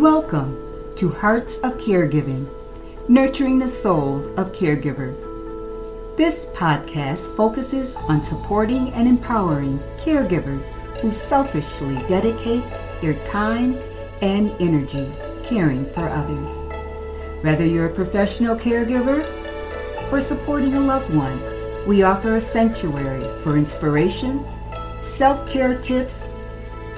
Welcome to Hearts of Caregiving, nurturing the souls of caregivers. This podcast focuses on supporting and empowering caregivers who selfishly dedicate their time and energy caring for others. Whether you're a professional caregiver or supporting a loved one, we offer a sanctuary for inspiration, self care tips,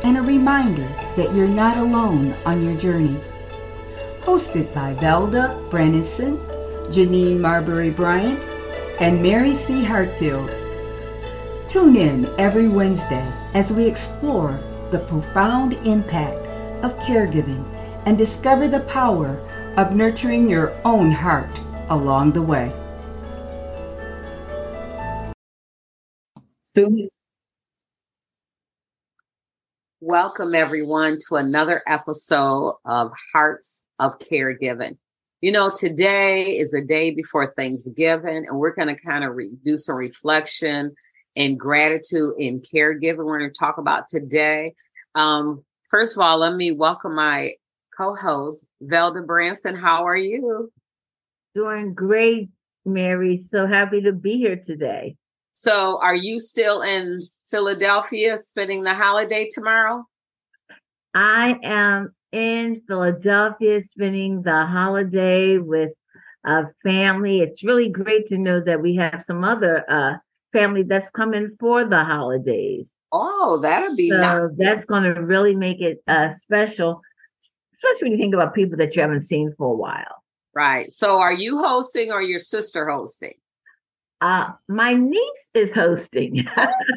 and a reminder that you're not alone on your journey. Hosted by Valda Branison, Jeanine Marbury Bryant, and Mary C. Hartfield. Tune in every Wednesday as we explore the profound impact of caregiving and discover the power of nurturing your own heart along the way. Welcome, everyone, to another episode of Hearts of Caregiving. You know, today is a day before Thanksgiving, and we're going to kind of re- do some reflection and gratitude in caregiving. We're going to talk about today. Um, first of all, let me welcome my co-host, Valda Branson. How are you? Doing great, Mary. So happy to be here today. So, are you still in Philadelphia spending the holiday tomorrow? I am in Philadelphia spending the holiday with a family. It's really great to know that we have some other uh, family that's coming for the holidays. Oh, that'll be so nice. that's going to really make it uh, special, especially when you think about people that you haven't seen for a while. Right. So, are you hosting or your sister hosting? Uh, my niece is hosting.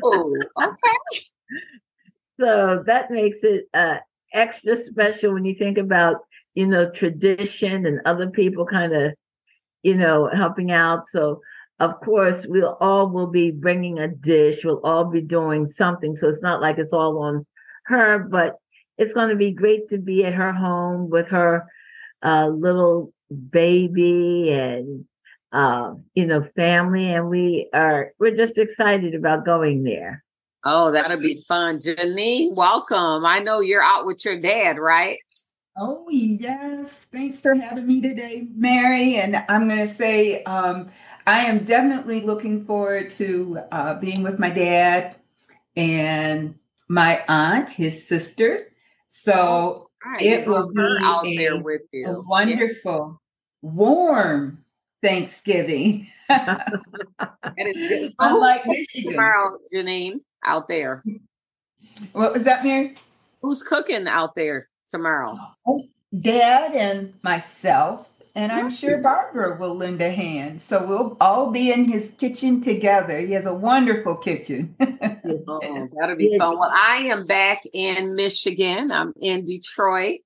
oh, okay. so that makes it uh, extra special when you think about, you know, tradition and other people kind of, you know, helping out. So, of course, we'll all will be bringing a dish. We'll all be doing something. So it's not like it's all on her, but it's going to be great to be at her home with her uh, little baby and uh, you know, family, and we are we're just excited about going there. Oh, that'll be fun. Jeanine, welcome. I know you're out with your dad, right? Oh, yes. Thanks for having me today, Mary. And I'm going to say um, I am definitely looking forward to uh, being with my dad and my aunt, his sister. So Right, it will be out a, there with a you. wonderful, warm Thanksgiving. That is good. Unlike Michigan. tomorrow, Jeanine, out there. What was that, Mary? Who's cooking out there tomorrow? Oh, Dad and myself, and I'm mm. sure Barbara will lend a hand. So we'll all be in his kitchen together. He has a wonderful kitchen. Oh, that'll be fun. Well, I am back in Michigan. I'm in Detroit.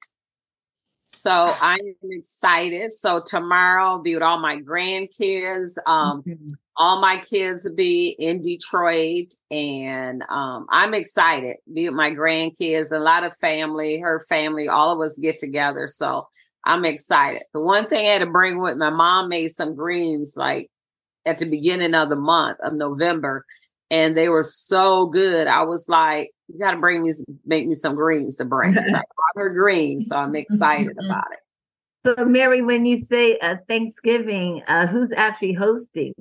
So I am excited. So tomorrow I'll be with all my grandkids. Um, Mhm. all my kids will be in Detroit, and um, I'm excited. Be with my grandkids, a lot of family, her family, all of us get together. So I'm excited. The one thing I had to bring with my mom made some greens like at the beginning of the month of November, and they were so good. I was like, "You got to bring me, make me some greens to bring." So I brought her greens, so I'm excited about it. So, Mary, when you say uh, Thanksgiving, uh, who's actually hosting?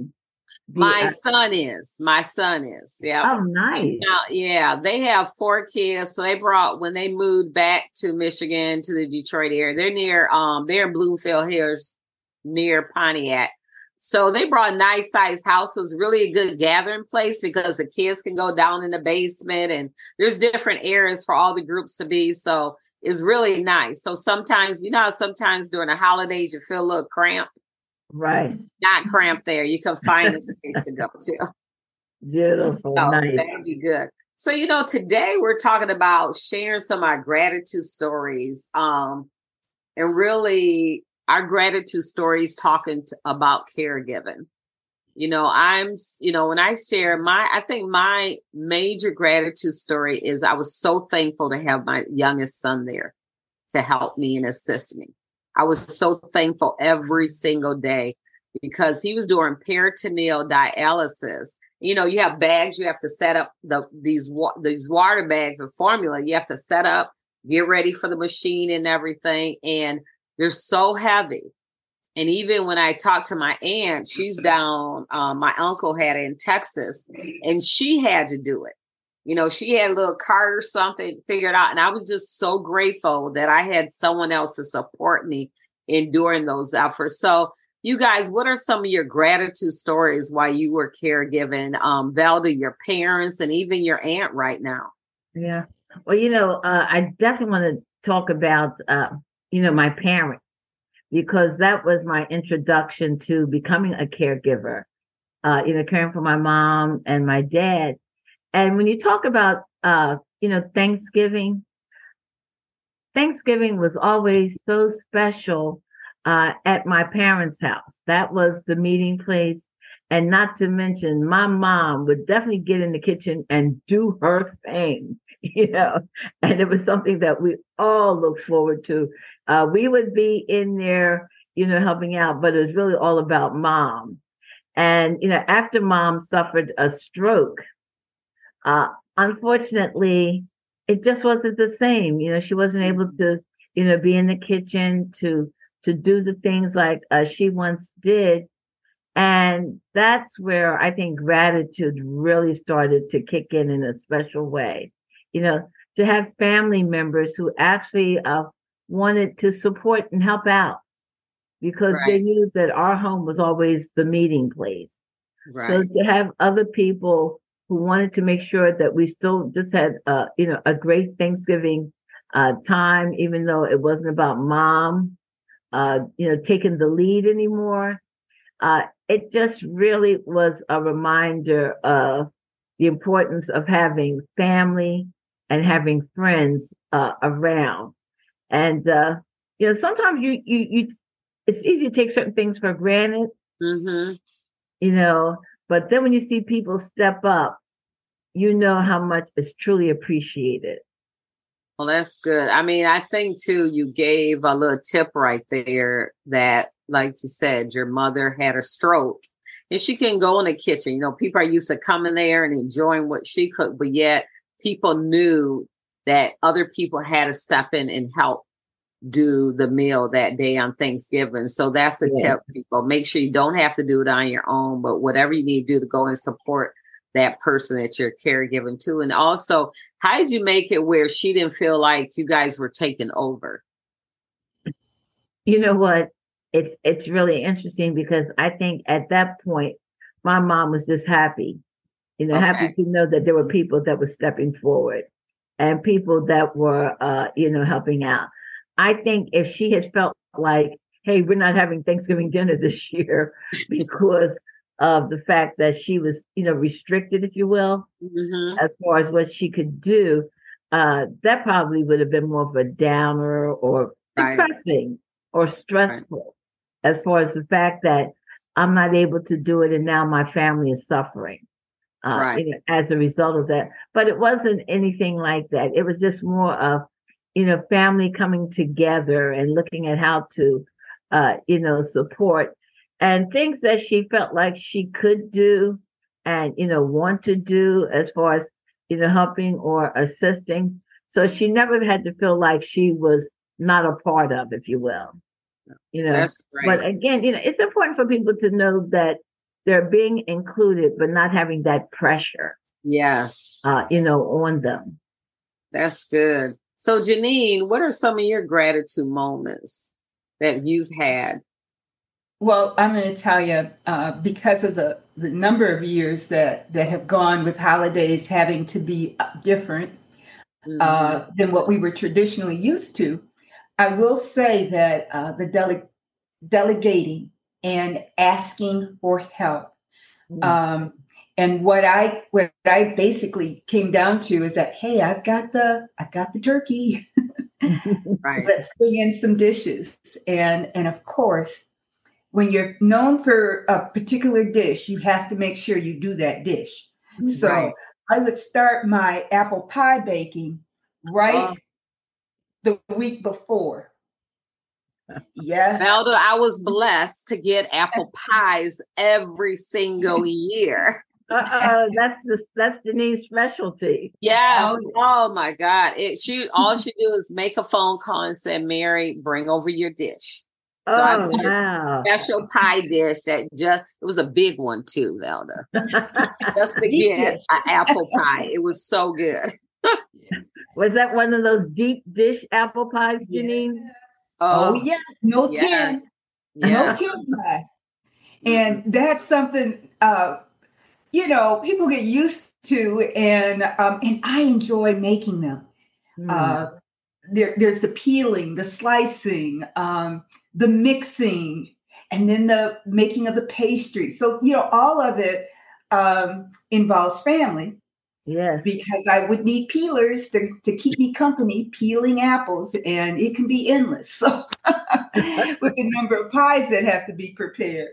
the, My uh, son is, my son is, yeah. oh, nice. Now, yeah, they have four kids. So they brought when they moved back to Michigan to the Detroit area. They're near um they're in Bloomfield Hills near Pontiac. So they brought a nice size house. It was really a good gathering place because the kids can go down in the basement and there's different areas for all the groups to be. So it's really nice. So sometimes, you know, sometimes during the holidays you feel a little cramped. Right. Not cramped there. You can find a space to go to. Beautiful. So nice. that'd be good. So, you know, today we're talking about sharing some of our gratitude stories. Um, and really our gratitude stories talking about caregiving. You know, I'm, you know, when I share my, I think my major gratitude story is I was so thankful to have my youngest son there to help me and assist me. I was so thankful every single day because he was doing peritoneal dialysis you know you have bags you have to set up the these these water bags of formula you have to set up get ready for the machine and everything. And they're so heavy. And even when I talked to my aunt, she's down, um, my uncle had it in Texas, and she had to do it. You know, she had a little cart or something figured out. And I was just so grateful that I had someone else to support me in doing those efforts. So, you guys, what are some of your gratitude stories while you were caregiving, um, Valda, your parents, and even your aunt right now? Yeah. Well, you know, uh, I definitely want to talk about, uh, you know, my parents because that was my introduction to becoming a caregiver. Uh, you know, caring for my mom and my dad. And when you talk about, uh, you know, Thanksgiving, Thanksgiving was always so special uh, at my parents' house. That was the meeting place. And not to mention, my mom would definitely get in the kitchen and do her thing, you know, and it was something that we all looked forward to. Uh, we would be in there, you know, helping out, but it was really all about mom. And, you know, after mom suffered a stroke, uh, unfortunately, it just wasn't the same. You know, she wasn't able mm-hmm. to, you know, be in the kitchen to to do the things like uh, she once did. And that's where I think gratitude really started to kick in in a special way. You know, to have family members who actually uh, wanted to support and help out because right. they knew that our home was always the meeting place. Right. So to have other people who wanted to make sure that we still just had, uh, you know, a great Thanksgiving uh, time, even though it wasn't about mom, uh, you know, taking the lead anymore. It just really was a reminder of the importance of having family and having friends uh, around. And uh, you know, sometimes you you you, it's easy to take certain things for granted. Mm-hmm. You know, but then when you see people step up, you know how much is truly appreciated. Well, that's good. I mean, I think too, you gave a little tip right there that, like you said, your mother had a stroke and she can go in the kitchen. You know, people are used to coming there and enjoying what she cooked, but yet people knew that other people had to step in and help do the meal that day on Thanksgiving. So that's a yeah. tip, people. Make sure you don't have to do it on your own, but whatever you need to do to go and support that person that you're caregiving to. And also, how did you make it where she didn't feel like you guys were taking over? You know what? It's it's really interesting because I think at that point my mom was just happy. You know, okay. happy to know that there were people that were stepping forward and people that were uh, you know, helping out. I think if she had felt like, hey, we're not having Thanksgiving dinner this year because of the fact that she was, you know, restricted, if you will, mm-hmm. as far as what she could do, uh, that probably would have been more of a downer or right. depressing or stressful right. as far as the fact that I'm not able to do it and now my family is suffering. Uh, right. you know, as a result of that. But it wasn't anything like that. It was just more of you know, family coming together and looking at how to, uh, you know, support and things that she felt like she could do and, you know, want to do as far as, you know, helping or assisting. So she never had to feel like she was not a part of, if you will. You know, but again, you know, it's important for people to know that they're being included, but not having that pressure. Yes. Uh, you know, on them. That's good. So, Jeanine, what are some of your gratitude moments that you've had? Well, I'm going to tell you uh, because of the, the number of years that, that have gone with holidays having to be uh, different uh, mm-hmm. uh, than what we were traditionally used to. I will say that uh, the dele- delegating and asking for help mm-hmm. um, and what I what I basically came down to is that hey, I've got the I've got the turkey. right. Let's bring in some dishes. And and of course, when you're known for a particular dish, you have to make sure you do that dish. Mm-hmm. So right. I would start my apple pie baking right uh-huh. the week before. Yeah. Melda, I was blessed to get apple pies every single year. Uh-oh, that's the that's Denise's specialty. Oh, yeah. Oh, oh, my God. It she all she do is make a phone call and say, Mary, bring over your dish. So oh, I wow. special pie dish that just it was a big one too, Valda. just to get an apple pie. It was so good. was that one of those deep dish apple pies, Jeanine? Yes. Oh, oh, yes, no yeah. tin. Yeah. No tin pie. And that's something uh, you know, people get used to and um, and I enjoy making them. Mm. Uh, there, there's the peeling, the slicing, um, the mixing, and then the making of the pastry. So, you know, all of it um, involves family. Yes. Because I would need peelers to, to keep me company peeling apples, and it can be endless. So, with the number of pies that have to be prepared.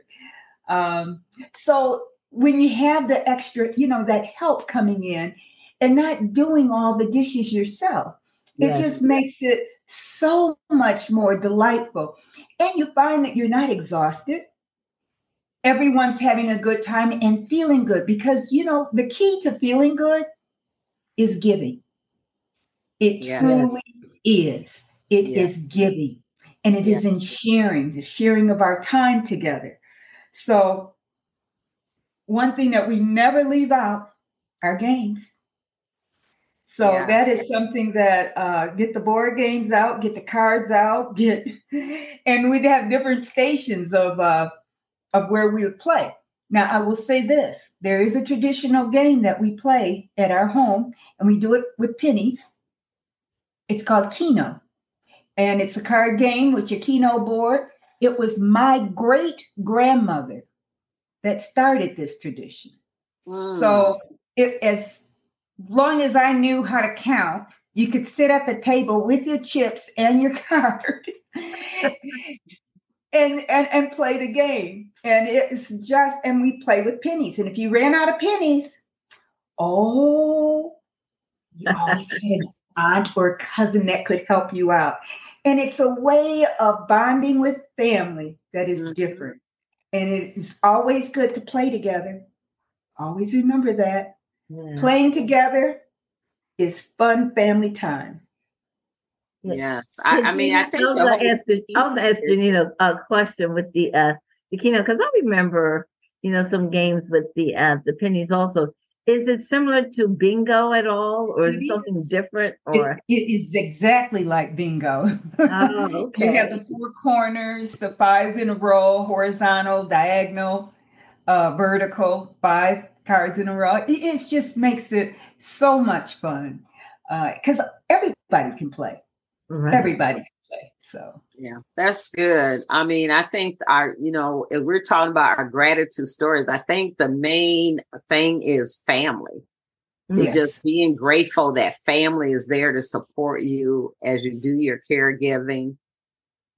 Um, so, when you have the extra, you know, that help coming in and not doing all the dishes yourself, yes. it just makes it so much more delightful. And you find that you're not exhausted. Everyone's having a good time and feeling good because, you know, the key to feeling good is giving. It yeah. truly is. It yeah. is giving. And it is in sharing, the sharing of our time together. So, one thing that we never leave out are games. So yeah. that is something that uh, get the board games out, get the cards out, get, and we'd have different stations of uh, of where we would play. Now I will say this: there is a traditional game that we play at our home, and we do it with pennies. It's called Keno, and it's a card game with your Keno board. It was my great grandmother that started this tradition. Mm. So if as long as I knew how to count, you could sit at the table with your chips and your card and, and and play the game. And it's just and we play with pennies. And if you ran out of pennies, oh, you always had an aunt or cousin that could help you out. And it's a way of bonding with family that is mm-hmm. different. And it is always good to play together. Always remember that. Yeah. Playing together is fun family time. Yes, I, I mean, I think I was going to ask, I was ask Janina a question with the uh the Keno because I remember you know some games with the uh the pennies also. Is it similar to bingo at all, or is it, it something is. different? Or it, it is exactly like bingo. Oh, okay. you have the four corners, the five in a row, horizontal, diagonal, uh, vertical, five cards in a row. It, it just makes it so much fun because uh, everybody can play. Right. Everybody can play. So yeah, that's good. I mean, I think our, you know, if we're talking about our gratitude stories, I think the main thing is family. Yes. It's just being grateful that family is there to support you as you do your caregiving.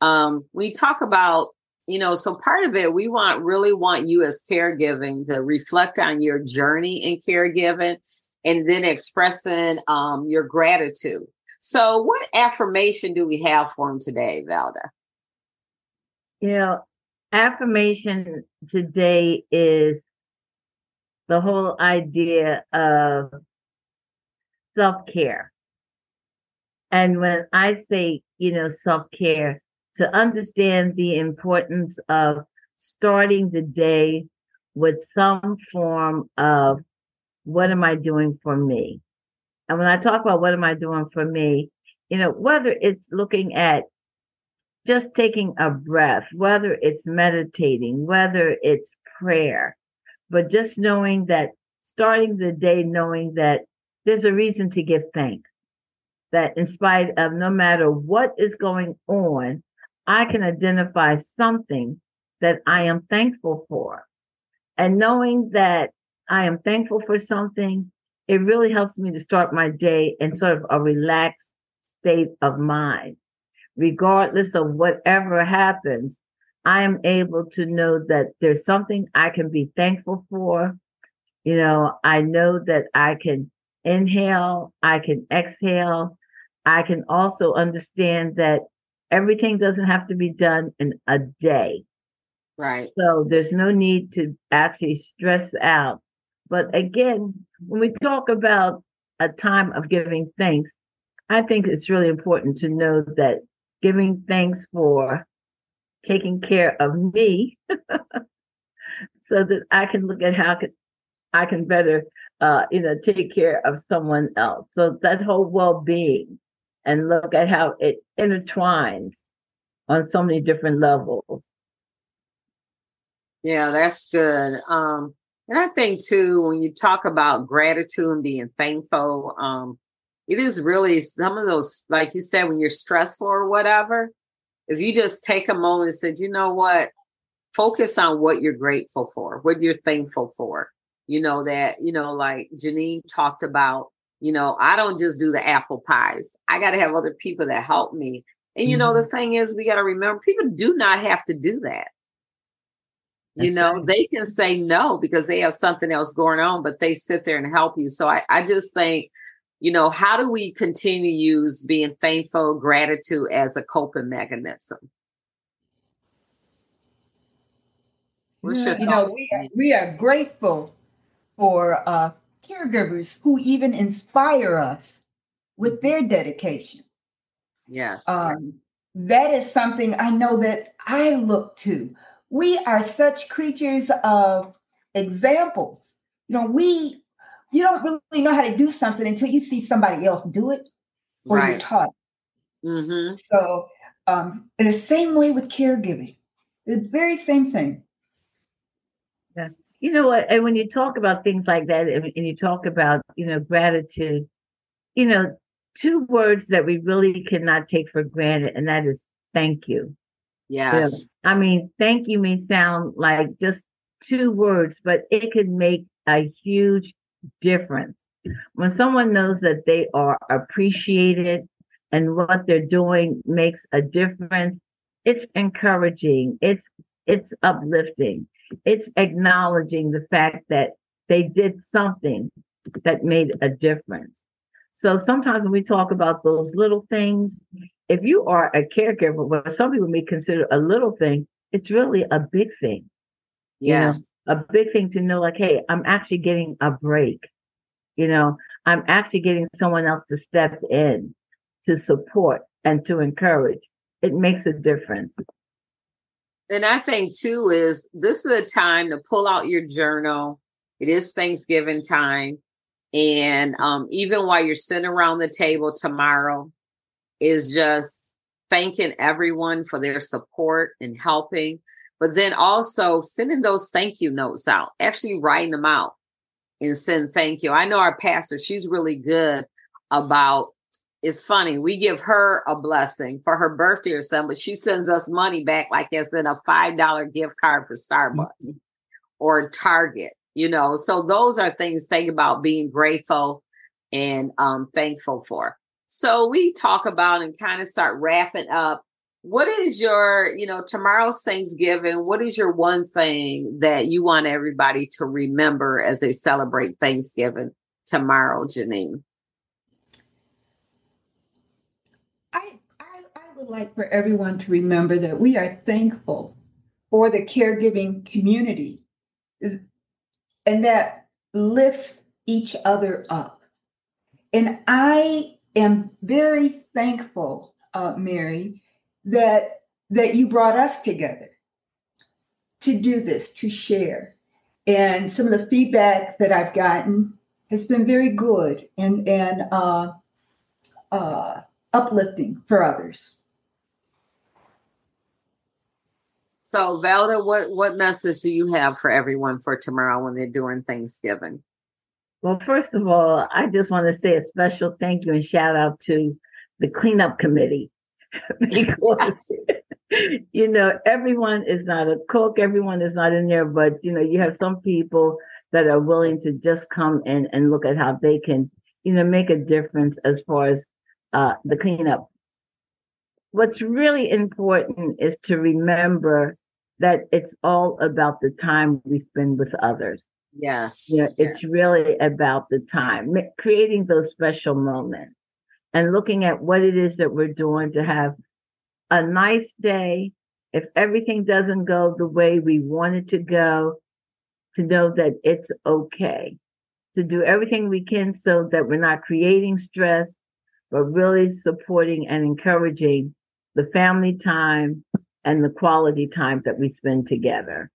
Um, we talk about, you know, so part of it, we want really want you as caregiving to reflect on your journey in caregiving and then expressing um, your gratitude. So, what affirmation do we have for him today, Valda? Know, affirmation today is the whole idea of self care. And when I say, you know, self care, to understand the importance of starting the day with some form of what am I doing for me? And when I talk about what am I doing for me, you know, whether it's looking at just taking a breath, whether it's meditating, whether it's prayer, but just knowing that starting the day knowing that there's a reason to give thanks. That in spite of no matter what is going on, I can identify something that I am thankful for. And knowing that I am thankful for something it really helps me to start my day in sort of a relaxed state of mind. Regardless of whatever happens, I am able to know that there's something I can be thankful for. You know, I know that I can inhale, I can exhale. I can also understand that everything doesn't have to be done in a day. Right. So there's no need to actually stress out But again, when we talk about a time of giving thanks, I think it's really important to know that giving thanks for taking care of me so that I can look at how I can better uh, you know, take care of someone else. So that whole well-being and look at how it intertwines on so many different levels. Yeah, that's good. Um, and I think too, when you talk about gratitude and being thankful, um, it is really some of those, like you said, when you're stressful or whatever, if you just take a moment and said, you know what, focus on what you're grateful for, what you're thankful for. You know, that, you know, like Jeanine talked about, you know, I don't just do the apple pies. I got to have other people that help me. And, you mm-hmm. know, the thing is, we got to remember people do not have to do that. You know, they can say no because they have something else going on, but they sit there and help you. So I, I just think, you know, how do we continue to use being thankful, gratitude as a coping mechanism? Yeah, you know, we are, we are grateful for uh, caregivers who even inspire us with their dedication. Yes. Um, that is something I know that I look to. We are such creatures of examples. You know, we you don't really know how to do something until you see somebody else do it or right. you're taught. Mm-hmm. So, um, in the same way with caregiving, the very same thing. Yeah. You know what? And when you talk about things like that, and you talk about, you know, gratitude, you know, two words that we really cannot take for granted, and that is thank you. Yes. I mean, thank you may sound like just two words, but it can make a huge difference. When someone knows that they are appreciated and what they're doing makes a difference, it's encouraging, it's it's uplifting, it's acknowledging the fact that they did something that made a difference. So sometimes when we talk about those little things, if you are a caregiver, what some people may consider a little thing, it's really a big thing. Yes. You know, a big thing to know, like, hey, I'm actually getting a break. You know, I'm actually getting someone else to step in to support and to encourage. It makes a difference. And I think too is this is a time to pull out your journal. It is Thanksgiving time. And um, even while you're sitting around the table tomorrow, is just thanking everyone for their support and helping, but then also sending those thank you notes out, actually writing them out and send thank you. I know our pastor, she's really good about it's funny. We give her a blessing for her birthday or something, but she sends us money back like it's in a $5 gift card for Starbucks mm-hmm. or Target, you know. So those are things think about being grateful and um, thankful for. So we talk about and kind of start wrapping up. What is your, you know, tomorrow's Thanksgiving? What is your one thing that you want everybody to remember as they celebrate Thanksgiving tomorrow, Jeanine? I, I, I would like for everyone to remember that we are thankful for the caregiving community and that lifts each other up. And I am very thankful, uh, Mary, that that you brought us together to do this, to share. And some of the feedback that I've gotten has been very good and and uh, uh, uplifting for others. So, Valda, what what message do you have for everyone for tomorrow when they're doing Thanksgiving? Well, first of all, I just want to say a special thank you and shout out to the cleanup committee because you know everyone is not a cook, everyone is not in there, but you know you have some people that are willing to just come in and look at how they can you know make a difference as far as uh, the cleanup. What's really important is to remember that it's all about the time we spend with others. Yes. Yeah, it's yes. really about the time, creating those special moments and looking at what it is that we're doing to have a nice day. If everything doesn't go the way we want it to go, to know that it's okay. to do everything we can so that we're not creating stress, but really supporting and encouraging the family time and the quality time that we spend together.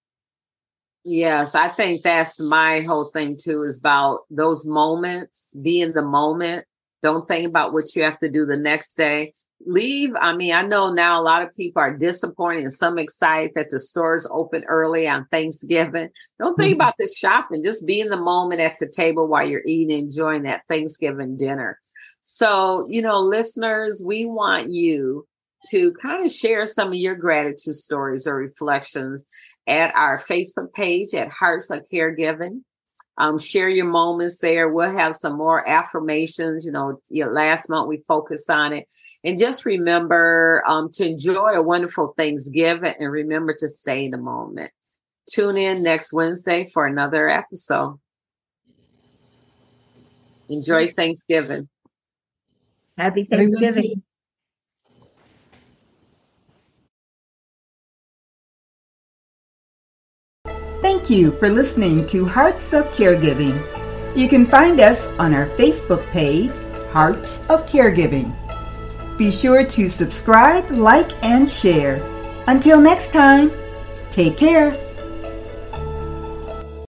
Yes, I think that's my whole thing too is about those moments, be in the moment. Don't think about what you have to do the next day. Leave. I mean, I know now a lot of people are disappointed and some excited that the stores open early on Thanksgiving. Don't think mm-hmm. about the shopping. Just be in the moment at the table while you're eating, enjoying that Thanksgiving dinner. So, you know, listeners, we want you to kind of share some of your gratitude stories or reflections at our Facebook page at Hearts of Caregiving. Um, share your moments there. We'll have some more affirmations. You know, you know, last month we focused on it. And just remember um, to enjoy a wonderful Thanksgiving and remember to stay in the moment. Tune in next Wednesday for another episode. Enjoy Thanksgiving. Happy Thanksgiving. Thank you for listening to Hearts of Caregiving. You can find us on our Facebook page, Hearts of Caregiving. Be sure to subscribe, like, and share. Until next time, take care.